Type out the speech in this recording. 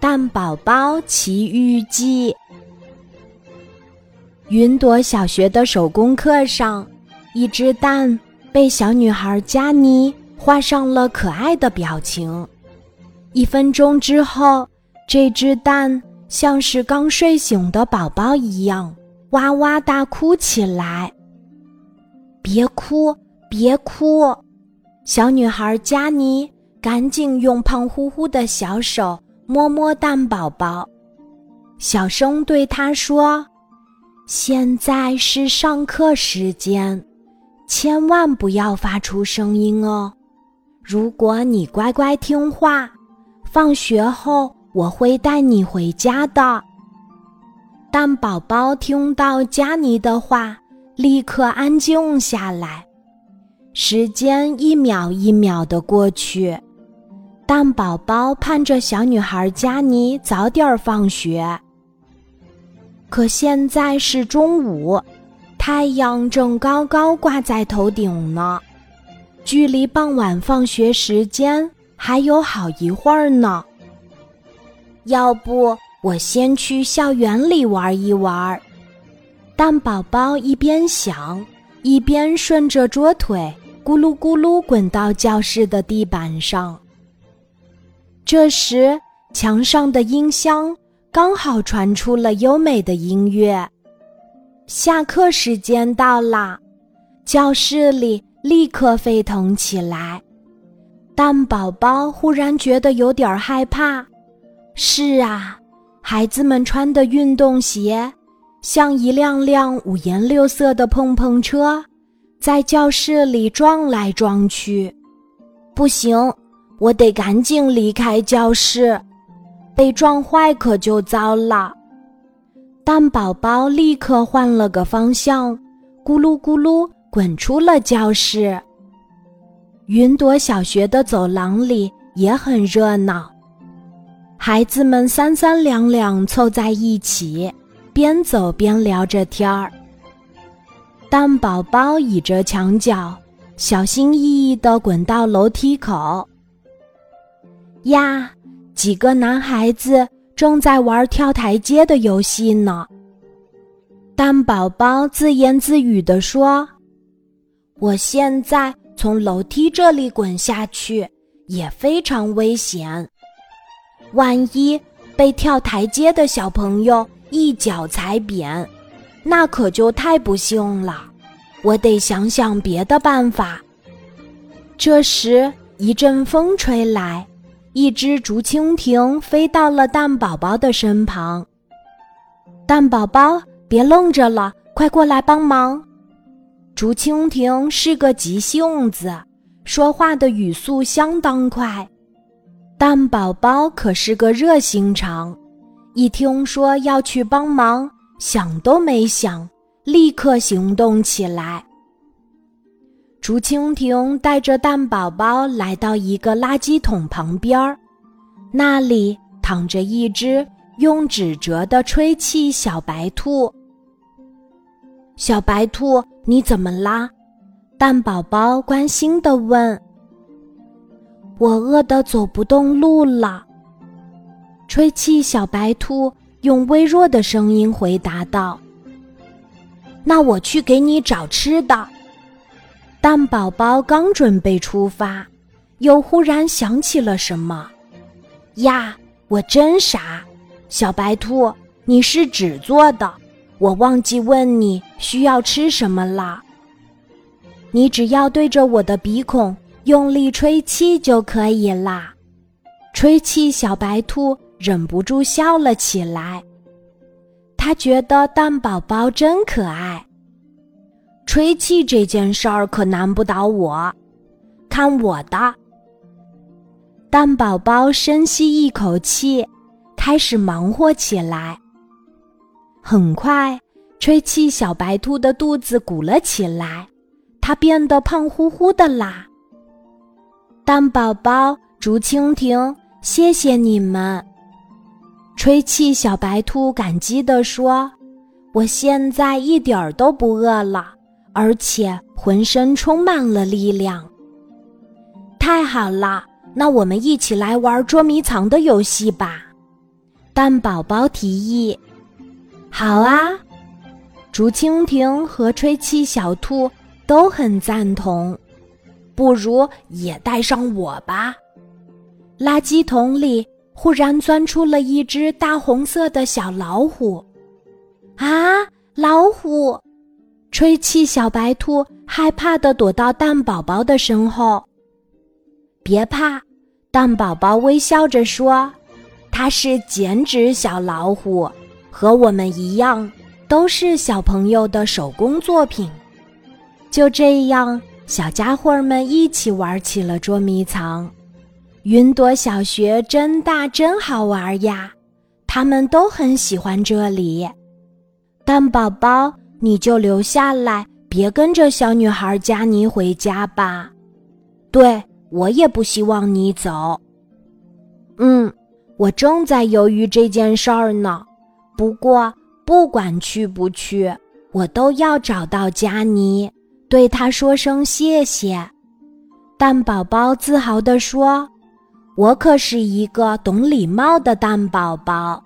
蛋宝宝奇遇记。云朵小学的手工课上，一只蛋被小女孩佳妮画上了可爱的表情。一分钟之后，这只蛋像是刚睡醒的宝宝一样，哇哇大哭起来。别哭，别哭！小女孩佳妮赶紧用胖乎乎的小手。摸摸蛋宝宝，小声对他说：“现在是上课时间，千万不要发出声音哦。如果你乖乖听话，放学后我会带你回家的。”蛋宝宝听到佳妮的话，立刻安静下来。时间一秒一秒的过去。蛋宝宝盼着小女孩佳妮早点放学，可现在是中午，太阳正高高挂在头顶呢，距离傍晚放学时间还有好一会儿呢。要不我先去校园里玩一玩？蛋宝宝一边想，一边顺着桌腿咕噜咕噜滚到教室的地板上。这时，墙上的音箱刚好传出了优美的音乐。下课时间到了，教室里立刻沸腾起来。蛋宝宝忽然觉得有点害怕。是啊，孩子们穿的运动鞋像一辆辆五颜六色的碰碰车，在教室里撞来撞去。不行。我得赶紧离开教室，被撞坏可就糟了。蛋宝宝立刻换了个方向，咕噜咕噜滚出了教室。云朵小学的走廊里也很热闹，孩子们三三两两凑在一起，边走边聊着天儿。蛋宝宝倚着墙角，小心翼翼地滚到楼梯口。呀，几个男孩子正在玩跳台阶的游戏呢。蛋宝宝自言自语地说：“我现在从楼梯这里滚下去也非常危险，万一被跳台阶的小朋友一脚踩扁，那可就太不幸了。我得想想别的办法。”这时，一阵风吹来。一只竹蜻蜓飞到了蛋宝宝的身旁。蛋宝宝，别愣着了，快过来帮忙！竹蜻蜓是个急性子，说话的语速相当快。蛋宝宝可是个热心肠，一听说要去帮忙，想都没想，立刻行动起来。竹蜻蜓带着蛋宝宝来到一个垃圾桶旁边儿，那里躺着一只用纸折的吹气小白兔。小白兔，你怎么啦？蛋宝宝关心地问。我饿得走不动路了。吹气小白兔用微弱的声音回答道：“那我去给你找吃的。”蛋宝宝刚准备出发，又忽然想起了什么。呀，我真傻！小白兔，你是纸做的，我忘记问你需要吃什么了。你只要对着我的鼻孔用力吹气就可以啦。吹气小白兔忍不住笑了起来，他觉得蛋宝宝真可爱。吹气这件事儿可难不倒我，看我的！蛋宝宝深吸一口气，开始忙活起来。很快，吹气小白兔的肚子鼓了起来，它变得胖乎乎的啦。蛋宝宝、竹蜻蜓，谢谢你们！吹气小白兔感激地说：“我现在一点儿都不饿了。”而且浑身充满了力量。太好了，那我们一起来玩捉迷藏的游戏吧。蛋宝宝提议：“好啊！”竹蜻蜓和吹气小兔都很赞同。不如也带上我吧。垃圾桶里忽然钻出了一只大红色的小老虎。啊，老虎！吹气小白兔害怕的躲到蛋宝宝的身后。别怕，蛋宝宝微笑着说：“它是剪纸小老虎，和我们一样，都是小朋友的手工作品。”就这样。小家伙们一起玩起了捉迷藏，云朵小学真大真好玩呀！他们都很喜欢这里。蛋宝宝，你就留下来，别跟着小女孩佳妮回家吧。对我也不希望你走。嗯，我正在犹豫这件事儿呢。不过不管去不去，我都要找到佳妮。对她说声谢谢，蛋宝宝自豪地说：“我可是一个懂礼貌的蛋宝宝。”